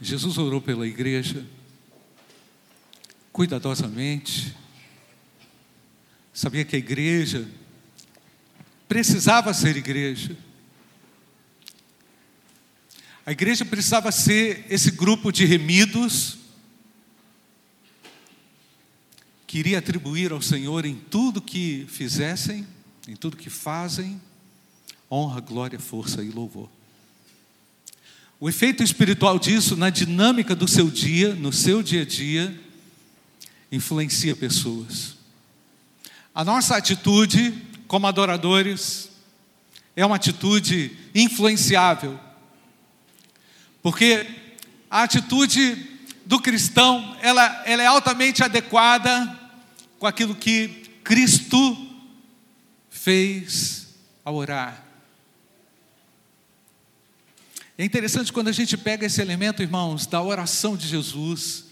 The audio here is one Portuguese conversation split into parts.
Jesus orou pela igreja cuidadosamente. Sabia que a igreja precisava ser igreja. A igreja precisava ser esse grupo de remidos que iria atribuir ao Senhor em tudo que fizessem, em tudo que fazem, honra, glória, força e louvor. O efeito espiritual disso na dinâmica do seu dia, no seu dia a dia, influencia pessoas. A nossa atitude como adoradores é uma atitude influenciável, porque a atitude do cristão ela, ela é altamente adequada com aquilo que Cristo fez ao orar. É interessante quando a gente pega esse elemento, irmãos, da oração de Jesus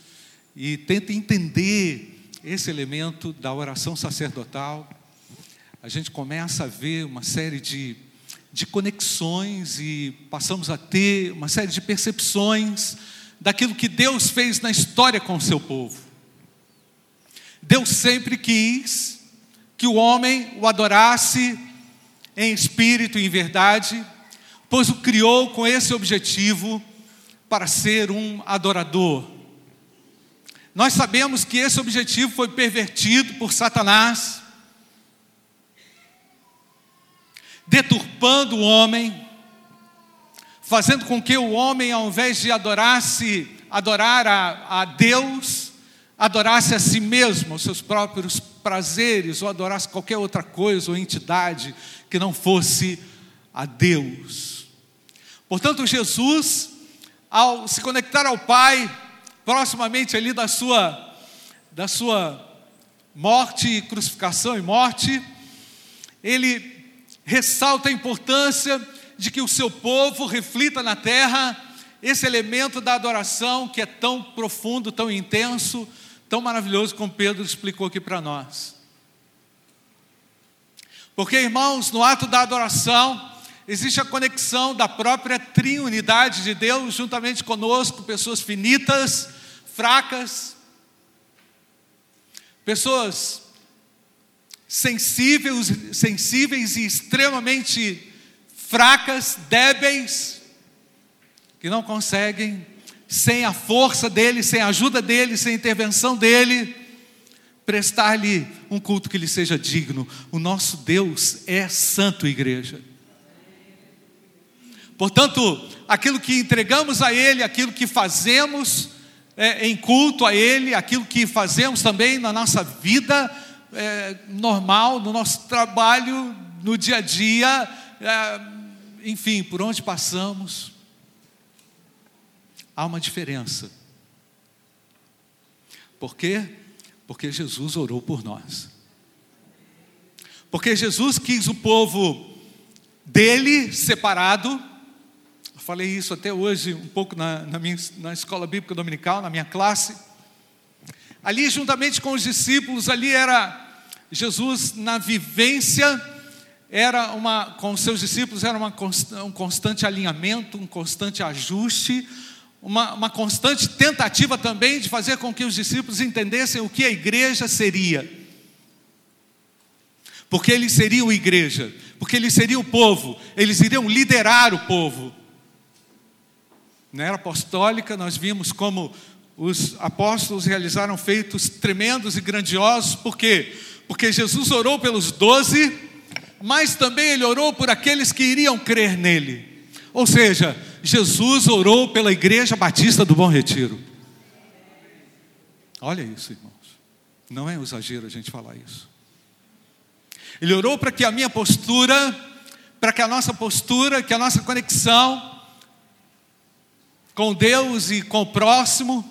e tenta entender esse elemento da oração sacerdotal, a gente começa a ver uma série de, de conexões e passamos a ter uma série de percepções daquilo que Deus fez na história com o seu povo. Deus sempre quis que o homem o adorasse em espírito e em verdade pois o criou com esse objetivo para ser um adorador. Nós sabemos que esse objetivo foi pervertido por Satanás, deturpando o homem, fazendo com que o homem, ao invés de adorasse, adorar a, a Deus, adorasse a si mesmo, os seus próprios prazeres, ou adorasse qualquer outra coisa ou entidade que não fosse a Deus. Portanto, Jesus, ao se conectar ao Pai, proximamente ali da sua, da sua morte, crucificação e morte, ele ressalta a importância de que o seu povo reflita na terra esse elemento da adoração que é tão profundo, tão intenso, tão maravilhoso, como Pedro explicou aqui para nós. Porque, irmãos, no ato da adoração, existe a conexão da própria triunidade de Deus juntamente conosco, pessoas finitas, fracas, pessoas sensíveis, sensíveis e extremamente fracas, débeis, que não conseguem, sem a força dele, sem a ajuda dele, sem a intervenção dele, prestar-lhe um culto que lhe seja digno. O nosso Deus é santo, igreja. Portanto, aquilo que entregamos a Ele, aquilo que fazemos é, em culto a Ele, aquilo que fazemos também na nossa vida é, normal, no nosso trabalho, no dia a dia, é, enfim, por onde passamos, há uma diferença. Por quê? Porque Jesus orou por nós. Porque Jesus quis o povo dele separado falei isso até hoje, um pouco na, na, minha, na escola bíblica dominical, na minha classe. Ali, juntamente com os discípulos, ali era Jesus na vivência, era uma, com os seus discípulos, era uma, um constante alinhamento, um constante ajuste, uma, uma constante tentativa também de fazer com que os discípulos entendessem o que a igreja seria. Porque eles seriam igreja, porque eles seriam o povo, eles iriam liderar o povo. Na era apostólica, nós vimos como os apóstolos realizaram feitos tremendos e grandiosos, por quê? Porque Jesus orou pelos doze, mas também ele orou por aqueles que iriam crer nele. Ou seja, Jesus orou pela Igreja Batista do Bom Retiro. Olha isso, irmãos. Não é um exagero a gente falar isso. Ele orou para que a minha postura, para que a nossa postura, que a nossa conexão, com Deus e com o próximo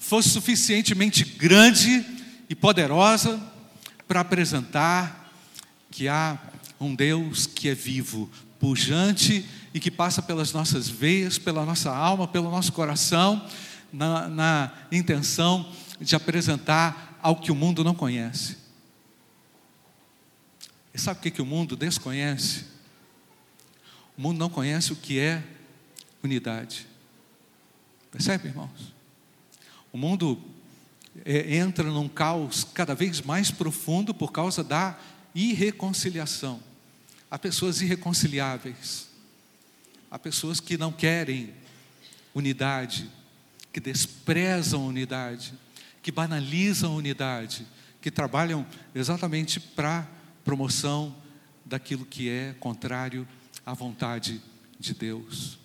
fosse suficientemente grande e poderosa para apresentar que há um Deus que é vivo, pujante e que passa pelas nossas veias, pela nossa alma, pelo nosso coração, na, na intenção de apresentar ao que o mundo não conhece. E sabe o que, que o mundo desconhece? O mundo não conhece o que é unidade. Percebe, irmãos? O mundo é, entra num caos cada vez mais profundo por causa da irreconciliação. Há pessoas irreconciliáveis, há pessoas que não querem unidade, que desprezam a unidade, que banalizam a unidade, que trabalham exatamente para promoção daquilo que é contrário à vontade de Deus.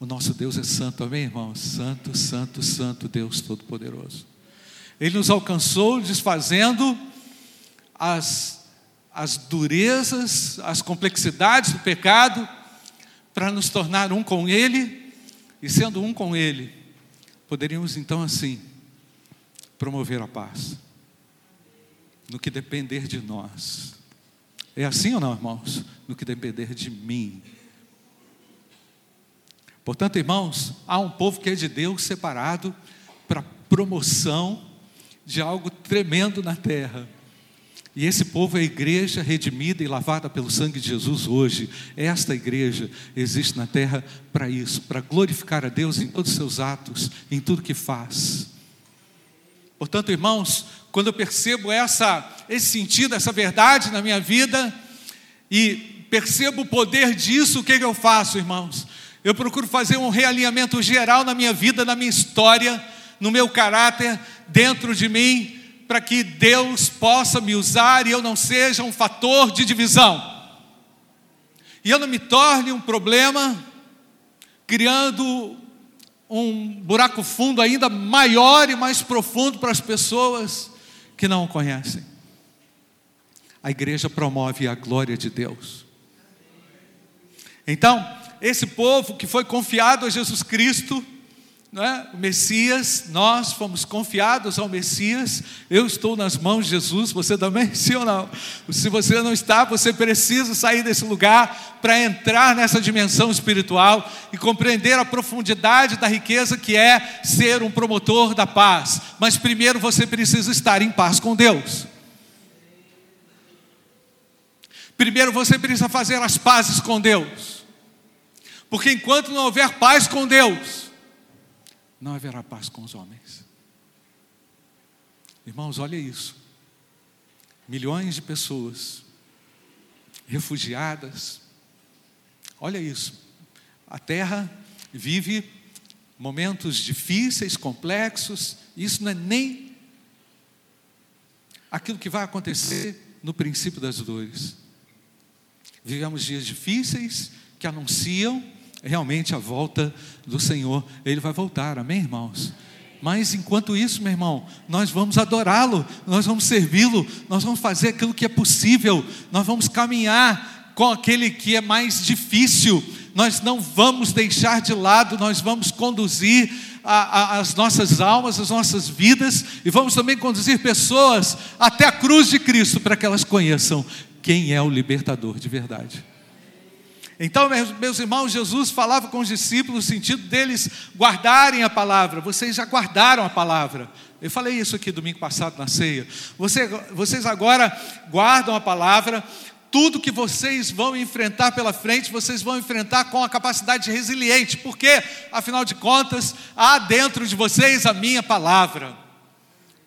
O nosso Deus é santo, amém, irmãos? Santo, santo, santo Deus Todo-Poderoso. Ele nos alcançou desfazendo as, as durezas, as complexidades do pecado, para nos tornar um com Ele, e sendo um com Ele, poderíamos então assim promover a paz, no que depender de nós. É assim ou não, irmãos? No que depender de mim. Portanto, irmãos, há um povo que é de Deus separado para promoção de algo tremendo na terra. E esse povo é a igreja redimida e lavada pelo sangue de Jesus hoje. Esta igreja existe na terra para isso, para glorificar a Deus em todos os seus atos, em tudo que faz. Portanto, irmãos, quando eu percebo essa, esse sentido, essa verdade na minha vida, e percebo o poder disso, o que, que eu faço, irmãos? Eu procuro fazer um realinhamento geral na minha vida, na minha história, no meu caráter, dentro de mim, para que Deus possa me usar e eu não seja um fator de divisão. E eu não me torne um problema, criando um buraco fundo ainda maior e mais profundo para as pessoas que não o conhecem. A igreja promove a glória de Deus. Então, esse povo que foi confiado a Jesus Cristo, é? o Messias, nós fomos confiados ao Messias, eu estou nas mãos de Jesus, você também, sim ou não? Se você não está, você precisa sair desse lugar para entrar nessa dimensão espiritual e compreender a profundidade da riqueza que é ser um promotor da paz. Mas primeiro você precisa estar em paz com Deus. Primeiro você precisa fazer as pazes com Deus. Porque enquanto não houver paz com Deus, não haverá paz com os homens. Irmãos, olha isso. Milhões de pessoas refugiadas. Olha isso. A terra vive momentos difíceis, complexos. Isso não é nem aquilo que vai acontecer no princípio das dores. Vivemos dias difíceis que anunciam realmente a volta do Senhor. Ele vai voltar, amém, irmãos? Mas enquanto isso, meu irmão, nós vamos adorá-lo, nós vamos servi-lo, nós vamos fazer aquilo que é possível, nós vamos caminhar com aquele que é mais difícil, nós não vamos deixar de lado, nós vamos conduzir a, a, as nossas almas, as nossas vidas, e vamos também conduzir pessoas até a cruz de Cristo para que elas conheçam quem é o libertador de verdade. Então, meus irmãos, Jesus falava com os discípulos no sentido deles guardarem a palavra. Vocês já guardaram a palavra. Eu falei isso aqui domingo passado na ceia. Vocês, vocês agora guardam a palavra. Tudo que vocês vão enfrentar pela frente, vocês vão enfrentar com a capacidade resiliente, porque, afinal de contas, há dentro de vocês a minha palavra.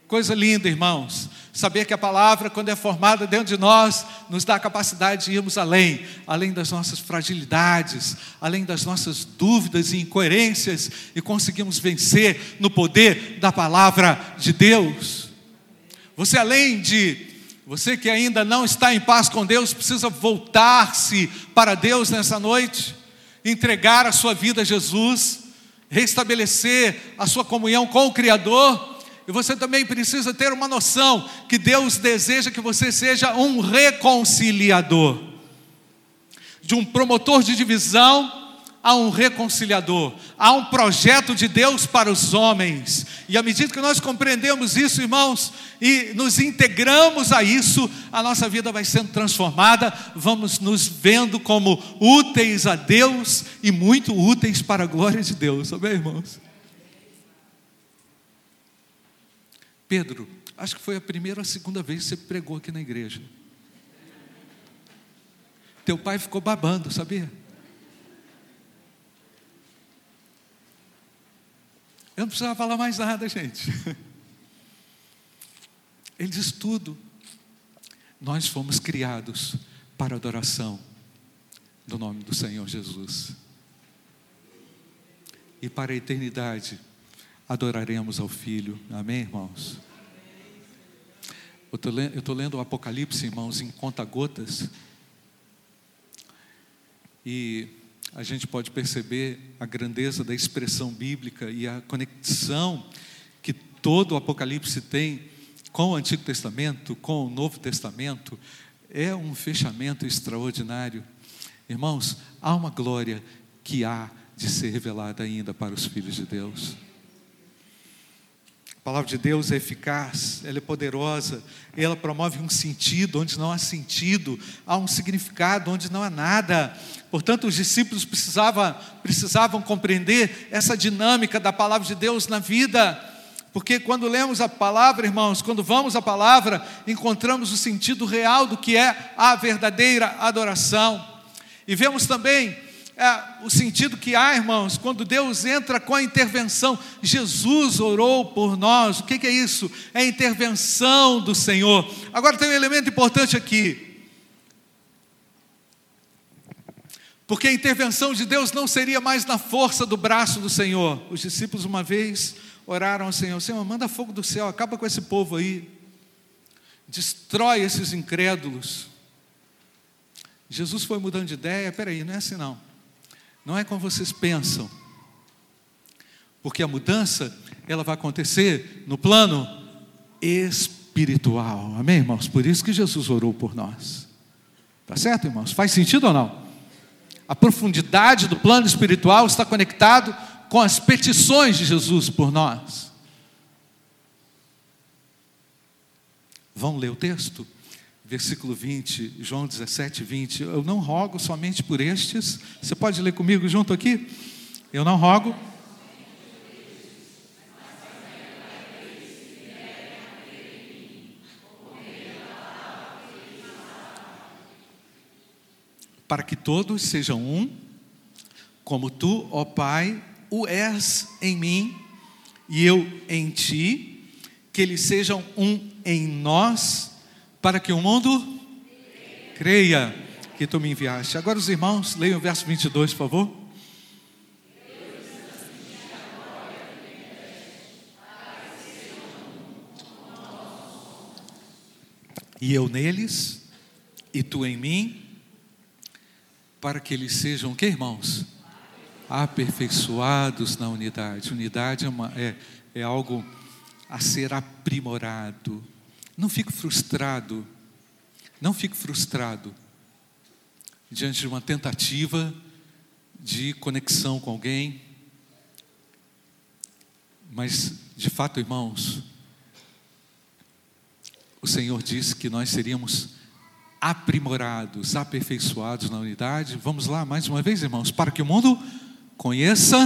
Coisa linda, irmãos. Saber que a palavra, quando é formada dentro de nós, nos dá a capacidade de irmos além, além das nossas fragilidades, além das nossas dúvidas e incoerências, e conseguimos vencer no poder da palavra de Deus. Você, além de, você que ainda não está em paz com Deus, precisa voltar-se para Deus nessa noite, entregar a sua vida a Jesus, restabelecer a sua comunhão com o Criador e você também precisa ter uma noção que Deus deseja que você seja um reconciliador. De um promotor de divisão a um reconciliador. Há um projeto de Deus para os homens. E à medida que nós compreendemos isso, irmãos, e nos integramos a isso, a nossa vida vai sendo transformada, vamos nos vendo como úteis a Deus e muito úteis para a glória de Deus. Amém, irmãos? Pedro, acho que foi a primeira ou a segunda vez que você pregou aqui na igreja. Teu pai ficou babando, sabia? Eu não precisava falar mais nada, gente. Ele diz tudo. Nós fomos criados para adoração do nome do Senhor Jesus. E para a eternidade adoraremos ao Filho. Amém, irmãos? Eu estou lendo o Apocalipse, irmãos, em conta-gotas. E a gente pode perceber a grandeza da expressão bíblica e a conexão que todo o Apocalipse tem com o Antigo Testamento, com o Novo Testamento. É um fechamento extraordinário. Irmãos, há uma glória que há de ser revelada ainda para os filhos de Deus. A palavra de Deus é eficaz, ela é poderosa, ela promove um sentido onde não há sentido, há um significado onde não há nada. Portanto, os discípulos precisavam, precisavam compreender essa dinâmica da palavra de Deus na vida, porque quando lemos a palavra, irmãos, quando vamos à palavra, encontramos o sentido real do que é a verdadeira adoração. E vemos também é, o sentido que há, irmãos, quando Deus entra com a intervenção. Jesus orou por nós. O que, que é isso? É a intervenção do Senhor. Agora tem um elemento importante aqui. Porque a intervenção de Deus não seria mais na força do braço do Senhor. Os discípulos, uma vez, oraram ao Senhor: Senhor, manda fogo do céu, acaba com esse povo aí, destrói esses incrédulos. Jesus foi mudando de ideia, peraí, não é assim não. Não é como vocês pensam. Porque a mudança, ela vai acontecer no plano espiritual. Amém, irmãos? Por isso que Jesus orou por nós. Tá certo, irmãos? Faz sentido ou não? A profundidade do plano espiritual está conectado com as petições de Jesus por nós. Vamos ler o texto? Versículo 20, João 17, 20. Eu não rogo somente por estes. Você pode ler comigo junto aqui? Eu não rogo. Para que todos sejam um, como tu, ó Pai, o és em mim e eu em ti, que eles sejam um em nós para que o mundo creia que tu me enviaste. Agora os irmãos, leiam o verso 22, por favor. E eu neles, e tu em mim, para que eles sejam, que irmãos? Aperfeiçoados na unidade. Unidade é, uma, é, é algo a ser aprimorado, não fique frustrado, não fique frustrado diante de uma tentativa de conexão com alguém. Mas, de fato, irmãos, o Senhor disse que nós seríamos aprimorados, aperfeiçoados na unidade. Vamos lá, mais uma vez, irmãos, para que o mundo conheça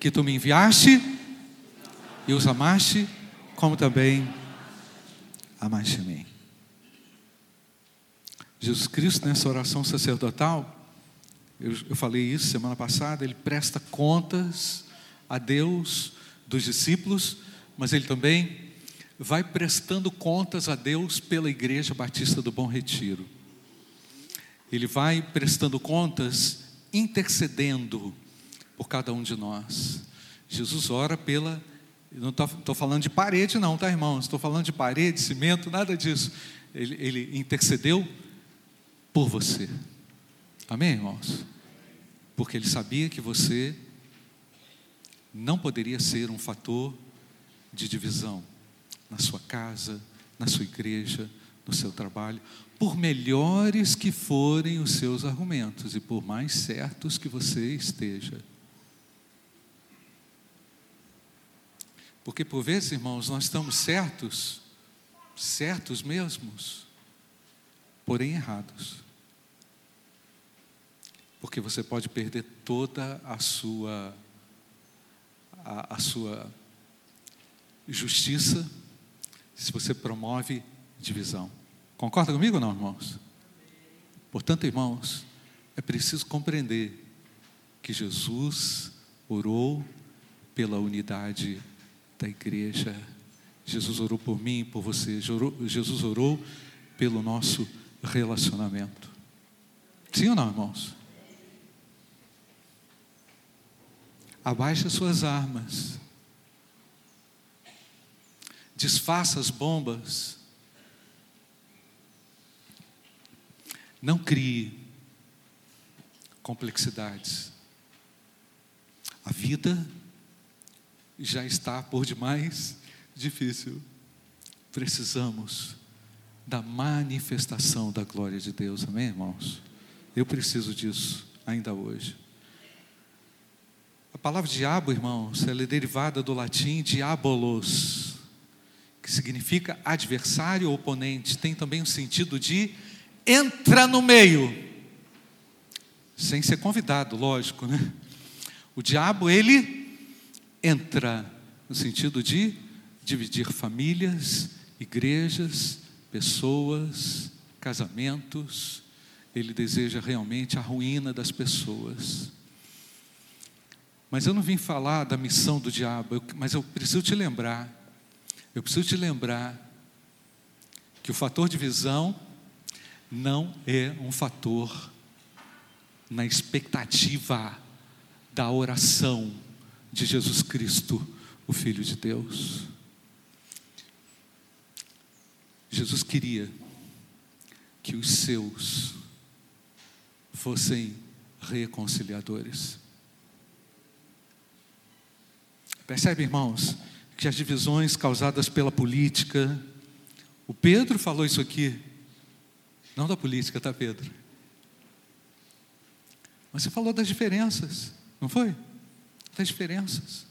que tu me enviaste e os amaste, como também a mais de mim. Jesus Cristo, nessa oração sacerdotal, eu, eu falei isso semana passada, ele presta contas a Deus dos discípulos, mas ele também vai prestando contas a Deus pela Igreja Batista do Bom Retiro. Ele vai prestando contas, intercedendo por cada um de nós. Jesus ora pela não estou falando de parede, não, tá, irmãos? Estou falando de parede, cimento, nada disso. Ele, ele intercedeu por você. Amém, irmãos? Porque ele sabia que você não poderia ser um fator de divisão na sua casa, na sua igreja, no seu trabalho, por melhores que forem os seus argumentos e por mais certos que você esteja. Porque por vezes, irmãos, nós estamos certos, certos mesmos, porém errados. Porque você pode perder toda a sua a, a sua justiça se você promove divisão. Concorda comigo ou não, irmãos? Portanto, irmãos, é preciso compreender que Jesus orou pela unidade da igreja. Jesus orou por mim, por você. Jesus orou pelo nosso relacionamento. Sim ou não, irmãos? Abaixe as suas armas. Desfaça as bombas. Não crie complexidades. A vida já está por demais difícil. Precisamos da manifestação da glória de Deus, amém, irmãos? Eu preciso disso ainda hoje. A palavra diabo, irmãos, ela é derivada do latim diabolos, que significa adversário ou oponente, tem também o sentido de entra no meio, sem ser convidado, lógico, né? O diabo, ele entra no sentido de dividir famílias, igrejas, pessoas, casamentos, ele deseja realmente a ruína das pessoas. Mas eu não vim falar da missão do diabo, mas eu preciso te lembrar, eu preciso te lembrar que o fator de visão não é um fator na expectativa da oração de Jesus Cristo, o Filho de Deus. Jesus queria que os seus fossem reconciliadores. Percebe, irmãos, que as divisões causadas pela política, o Pedro falou isso aqui, não da política, tá, Pedro? Mas você falou das diferenças, não foi? Das diferenças.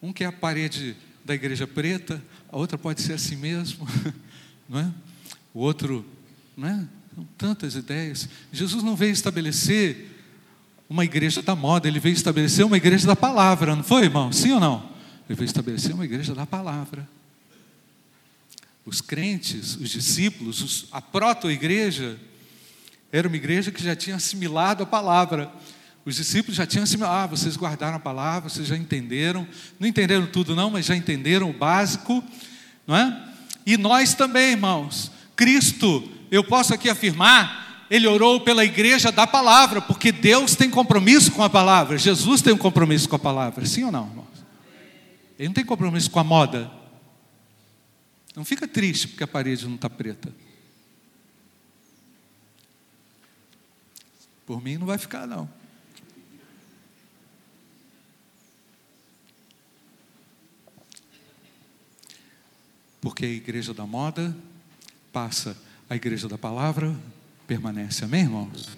Um que é a parede da igreja preta, a outra pode ser assim mesmo, não é? O outro, não é? São tantas ideias. Jesus não veio estabelecer uma igreja da moda, ele veio estabelecer uma igreja da palavra, não foi, irmão? Sim ou não? Ele veio estabelecer uma igreja da palavra. Os crentes, os discípulos, os, a proto-igreja, era uma igreja que já tinha assimilado a palavra. Os discípulos já tinham assimilado, ah, vocês guardaram a palavra, vocês já entenderam. Não entenderam tudo, não, mas já entenderam o básico, não é? E nós também, irmãos. Cristo eu posso aqui afirmar, ele orou pela igreja da palavra, porque Deus tem compromisso com a palavra, Jesus tem um compromisso com a palavra, sim ou não, irmãos? Ele não tem compromisso com a moda. Não fica triste porque a parede não está preta. Por mim não vai ficar, não. A igreja da moda passa a igreja da palavra permanece. Amém, irmãos?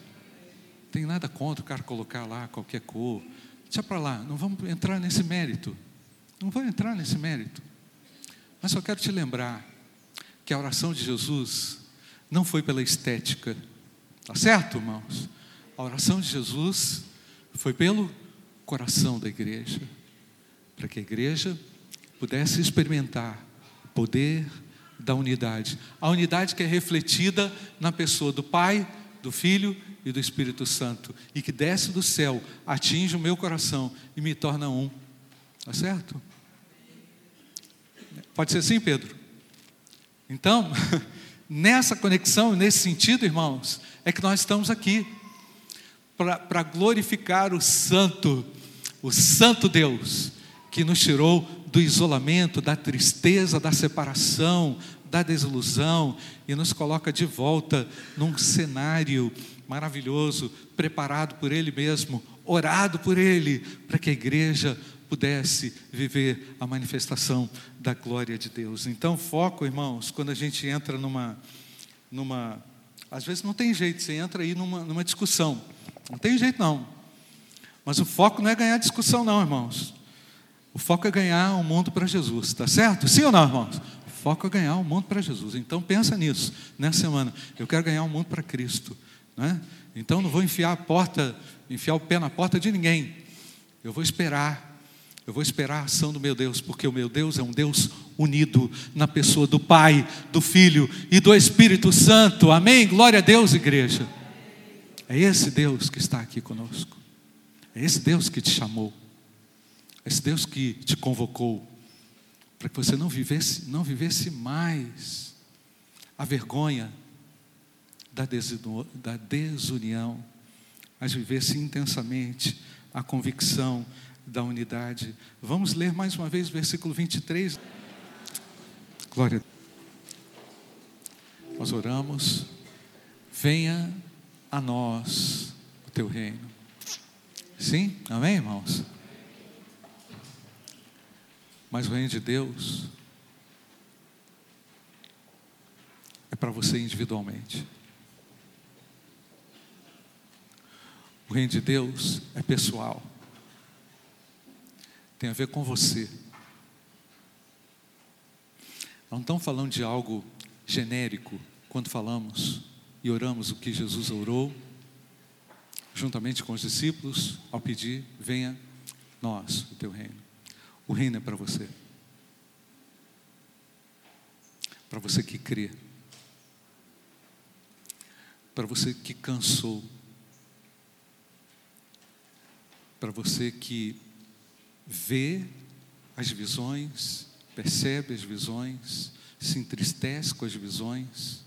Tem nada contra o cara colocar lá qualquer cor. Deixa para lá, não vamos entrar nesse mérito. Não vou entrar nesse mérito. Mas só quero te lembrar que a oração de Jesus não foi pela estética. Tá certo, irmãos? A oração de Jesus foi pelo coração da igreja, para que a igreja pudesse experimentar poder, da unidade. A unidade que é refletida na pessoa do Pai, do Filho e do Espírito Santo. E que desce do céu, atinge o meu coração e me torna um. Tá certo? Pode ser assim, Pedro? Então, nessa conexão, nesse sentido, irmãos, é que nós estamos aqui para glorificar o Santo, o Santo Deus, que nos tirou do isolamento, da tristeza, da separação, da desilusão e nos coloca de volta num cenário maravilhoso, preparado por Ele mesmo, orado por Ele, para que a igreja pudesse viver a manifestação da glória de Deus. Então, foco, irmãos, quando a gente entra numa, numa, às vezes não tem jeito, você entra aí numa, numa discussão, não tem jeito não. Mas o foco não é ganhar discussão, não, irmãos. O foco é ganhar um mundo para Jesus, tá certo? Sim ou não, irmãos? O foco é ganhar um mundo para Jesus. Então pensa nisso nessa semana. Eu quero ganhar um mundo para Cristo, né? Então não vou enfiar a porta, enfiar o pé na porta de ninguém. Eu vou esperar. Eu vou esperar a ação do meu Deus, porque o meu Deus é um Deus unido na pessoa do Pai, do Filho e do Espírito Santo. Amém? Glória a Deus, igreja. É esse Deus que está aqui conosco. É esse Deus que te chamou. Esse Deus que te convocou para que você não vivesse, não vivesse mais a vergonha da desunião, mas vivesse intensamente a convicção da unidade. Vamos ler mais uma vez o versículo 23. Glória. Nós oramos. Venha a nós o teu reino. Sim? Amém, irmãos? Mas o reino de Deus é para você individualmente. O reino de Deus é pessoal. Tem a ver com você. Não estamos falando de algo genérico quando falamos e oramos o que Jesus orou, juntamente com os discípulos, ao pedir: venha nós, o teu reino. O reino é para você. Para você que crê. Para você que cansou. Para você que vê as visões, percebe as visões, se entristece com as visões.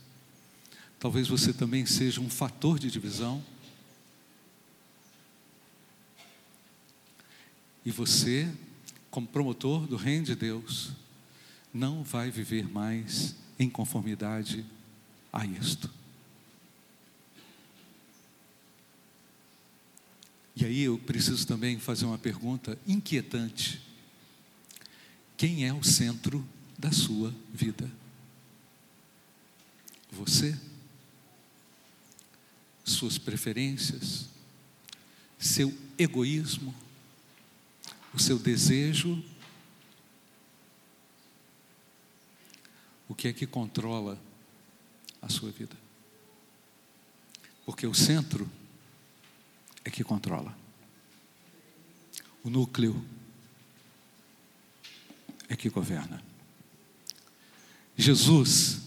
Talvez você também seja um fator de divisão. E você como promotor do reino de Deus, não vai viver mais em conformidade a isto. E aí eu preciso também fazer uma pergunta inquietante: quem é o centro da sua vida? Você? Suas preferências? Seu egoísmo? O seu desejo, o que é que controla a sua vida. Porque o centro é que controla. O núcleo é que governa. Jesus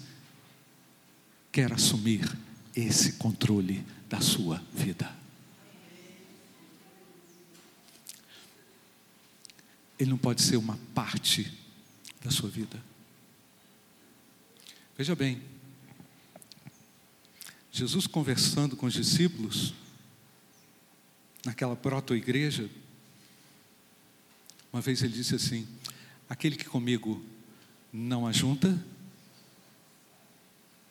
quer assumir esse controle da sua vida. Ele não pode ser uma parte da sua vida. Veja bem, Jesus conversando com os discípulos, naquela proto-igreja, uma vez ele disse assim: Aquele que comigo não ajunta,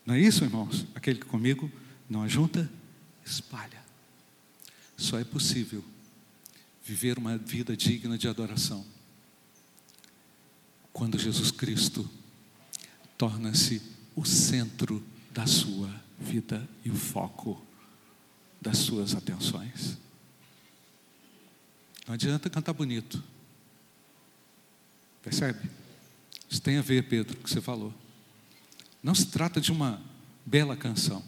não é isso, irmãos? Aquele que comigo não ajunta, espalha. Só é possível viver uma vida digna de adoração quando Jesus Cristo torna-se o centro da sua vida e o foco das suas atenções. Não adianta cantar bonito. Percebe? Isso tem a ver, Pedro, com o que você falou. Não se trata de uma bela canção.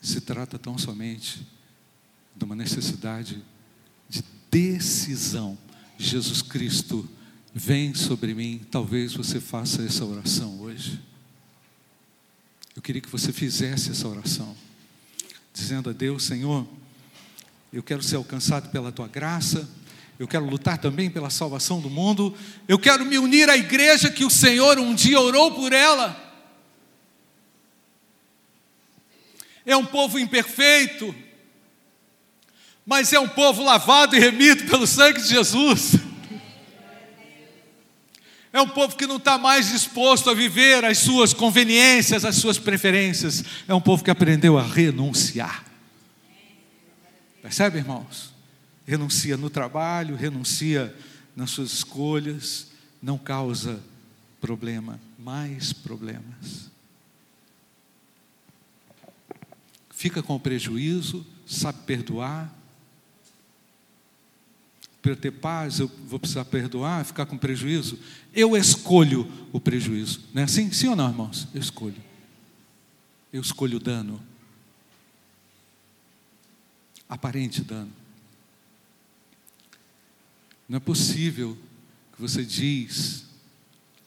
Se trata tão somente de uma necessidade de decisão. Jesus Cristo Vem sobre mim, talvez você faça essa oração hoje. Eu queria que você fizesse essa oração, dizendo a Deus: Senhor, eu quero ser alcançado pela tua graça, eu quero lutar também pela salvação do mundo, eu quero me unir à igreja que o Senhor um dia orou por ela. É um povo imperfeito, mas é um povo lavado e remido pelo sangue de Jesus. É um povo que não está mais disposto a viver as suas conveniências, as suas preferências. É um povo que aprendeu a renunciar. Percebe, irmãos? Renuncia no trabalho, renuncia nas suas escolhas, não causa problema, mais problemas. Fica com prejuízo, sabe perdoar, para ter paz, eu vou precisar perdoar, ficar com prejuízo. Eu escolho o prejuízo. Não é assim? Sim ou não, irmãos? Eu escolho. Eu escolho o dano. Aparente dano. Não é possível que você diz,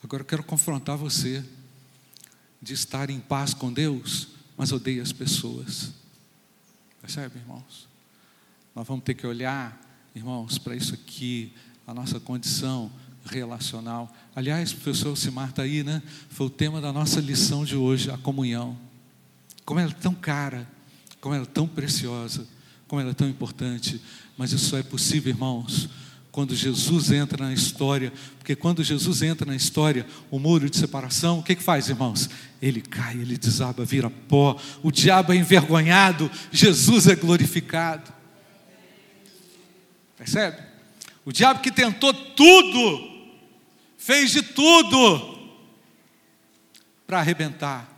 agora eu quero confrontar você, de estar em paz com Deus, mas odeia as pessoas. Percebe, irmãos? Nós vamos ter que olhar irmãos, para isso aqui, a nossa condição relacional. Aliás, professor Simar está aí, né? Foi o tema da nossa lição de hoje, a comunhão. Como ela é tão cara, como ela é tão preciosa, como ela é tão importante. Mas isso só é possível, irmãos, quando Jesus entra na história, porque quando Jesus entra na história, o muro de separação, o que, que faz, irmãos? Ele cai, ele desaba, vira pó, o diabo é envergonhado, Jesus é glorificado. Percebe? O diabo que tentou tudo, fez de tudo para arrebentar,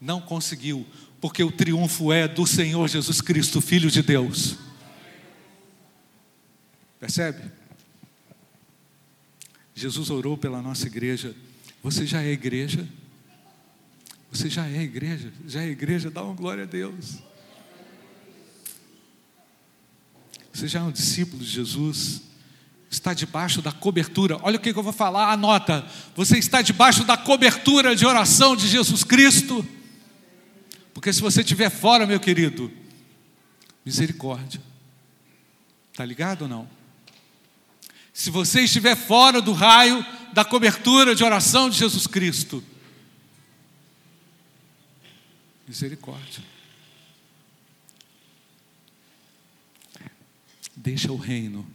não conseguiu, porque o triunfo é do Senhor Jesus Cristo, Filho de Deus. Percebe? Jesus orou pela nossa igreja. Você já é igreja? Você já é igreja? Já é igreja? Dá uma glória a Deus. Você já é um discípulo de Jesus? Está debaixo da cobertura. Olha o que eu vou falar, anota. Você está debaixo da cobertura de oração de Jesus Cristo. Porque se você estiver fora, meu querido, misericórdia. Está ligado ou não? Se você estiver fora do raio da cobertura de oração de Jesus Cristo, misericórdia. Deixa o reino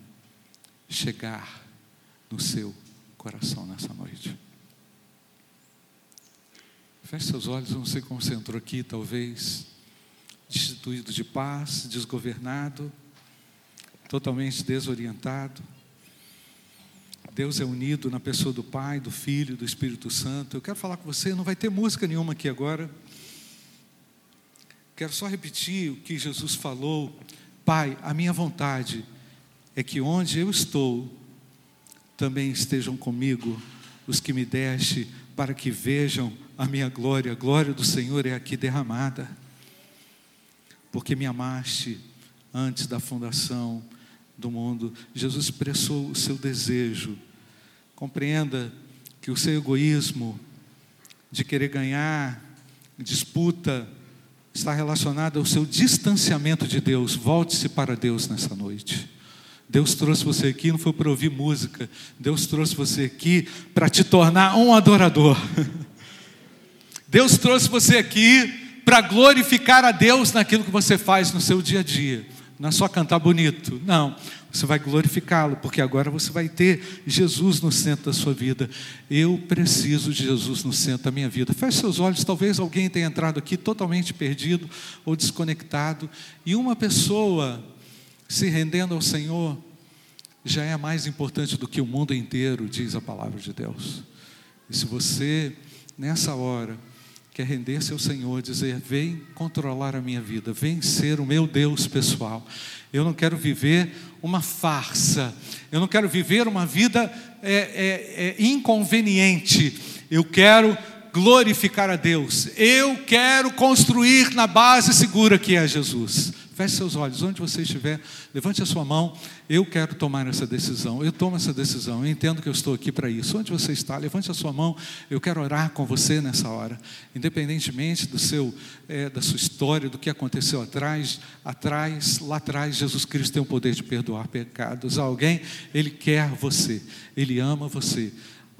chegar no seu coração nessa noite. Feche seus olhos, não sei como você entrou aqui, talvez destituído de paz, desgovernado, totalmente desorientado. Deus é unido na pessoa do Pai, do Filho, do Espírito Santo. Eu quero falar com você, não vai ter música nenhuma aqui agora. Quero só repetir o que Jesus falou. Pai, a minha vontade é que onde eu estou, também estejam comigo os que me deste, para que vejam a minha glória. A glória do Senhor é aqui derramada. Porque me amaste antes da fundação do mundo. Jesus expressou o seu desejo. Compreenda que o seu egoísmo de querer ganhar, disputa, está relacionado ao seu distanciamento de Deus. Volte-se para Deus nessa noite. Deus trouxe você aqui não foi para ouvir música, Deus trouxe você aqui para te tornar um adorador. Deus trouxe você aqui para glorificar a Deus naquilo que você faz no seu dia a dia não é só cantar bonito, não. Você vai glorificá-lo, porque agora você vai ter Jesus no centro da sua vida. Eu preciso de Jesus no centro da minha vida. Feche seus olhos, talvez alguém tenha entrado aqui totalmente perdido ou desconectado, e uma pessoa se rendendo ao Senhor já é mais importante do que o mundo inteiro, diz a palavra de Deus. E se você, nessa hora, quer render-se ao Senhor, dizer: Vem controlar a minha vida, vem ser o meu Deus pessoal. Eu não quero viver uma farsa, eu não quero viver uma vida é, é, é, inconveniente, eu quero glorificar a Deus, eu quero construir na base segura que é Jesus. Feche seus olhos, onde você estiver, levante a sua mão. Eu quero tomar essa decisão, eu tomo essa decisão, eu entendo que eu estou aqui para isso. Onde você está, levante a sua mão. Eu quero orar com você nessa hora, independentemente do seu, é, da sua história, do que aconteceu atrás, atrás, lá atrás. Jesus Cristo tem o poder de perdoar pecados. Alguém, Ele quer você, Ele ama você.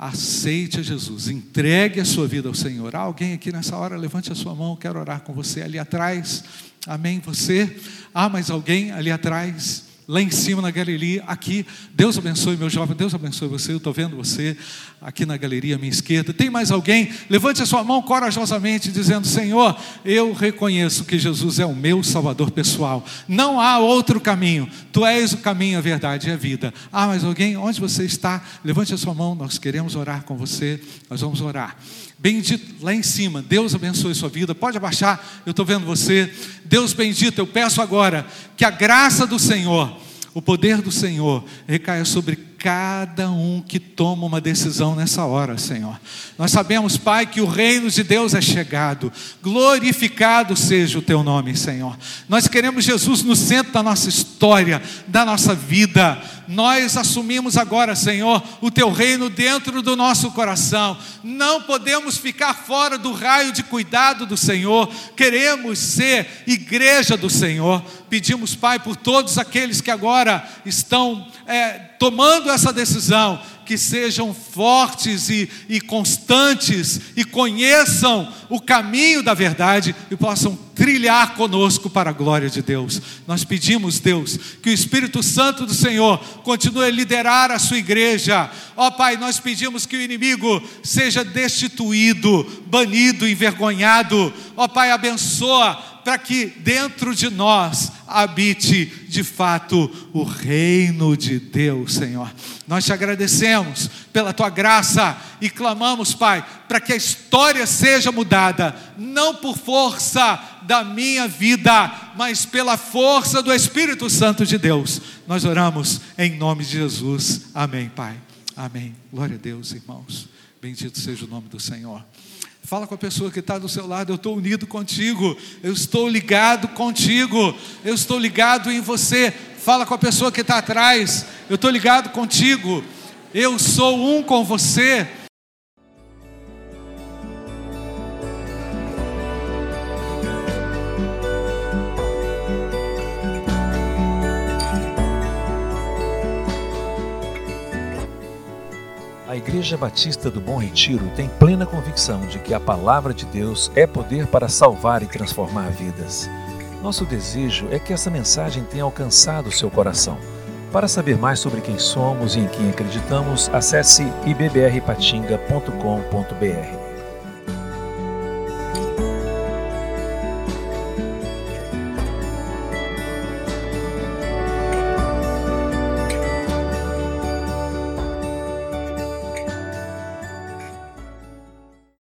Aceite a Jesus, entregue a sua vida ao Senhor. Há alguém aqui nessa hora, levante a sua mão, quero orar com você ali atrás. Amém? Você? Há mais alguém ali atrás? Lá em cima na galeria, aqui, Deus abençoe meu jovem, Deus abençoe você, eu estou vendo você aqui na galeria à minha esquerda. Tem mais alguém? Levante a sua mão corajosamente, dizendo: Senhor, eu reconheço que Jesus é o meu Salvador pessoal. Não há outro caminho. Tu és o caminho, a verdade e a vida. Há mais alguém? Onde você está? Levante a sua mão, nós queremos orar com você. Nós vamos orar. Bendito, lá em cima, Deus abençoe sua vida. Pode abaixar, eu estou vendo você. Deus bendito, eu peço agora que a graça do Senhor, o poder do Senhor, recaia sobre cada um que toma uma decisão nessa hora, Senhor. Nós sabemos, Pai, que o reino de Deus é chegado. Glorificado seja o teu nome, Senhor. Nós queremos Jesus no centro da nossa história, da nossa vida nós assumimos agora, Senhor, o teu reino dentro do nosso coração. Não podemos ficar fora do raio de cuidado do Senhor. Queremos ser igreja do Senhor. Pedimos, Pai, por todos aqueles que agora estão é, tomando essa decisão que sejam fortes e, e constantes e conheçam o caminho da verdade e possam trilhar conosco para a glória de Deus. Nós pedimos, Deus, que o Espírito Santo do Senhor continue a liderar a sua igreja. Ó Pai, nós pedimos que o inimigo seja destituído, banido, envergonhado. Ó Pai, abençoa para que dentro de nós habite de fato o reino de Deus, Senhor. Nós te agradecemos pela tua graça e clamamos, Pai, para que a história seja mudada, não por força da minha vida, mas pela força do Espírito Santo de Deus. Nós oramos em nome de Jesus. Amém, Pai. Amém. Glória a Deus, irmãos. Bendito seja o nome do Senhor. Fala com a pessoa que está do seu lado, eu estou unido contigo, eu estou ligado contigo, eu estou ligado em você. Fala com a pessoa que está atrás, eu estou ligado contigo, eu sou um com você. A Igreja Batista do Bom Retiro tem plena convicção de que a palavra de Deus é poder para salvar e transformar vidas. Nosso desejo é que essa mensagem tenha alcançado seu coração. Para saber mais sobre quem somos e em quem acreditamos, acesse ibbrpatinga.com.br.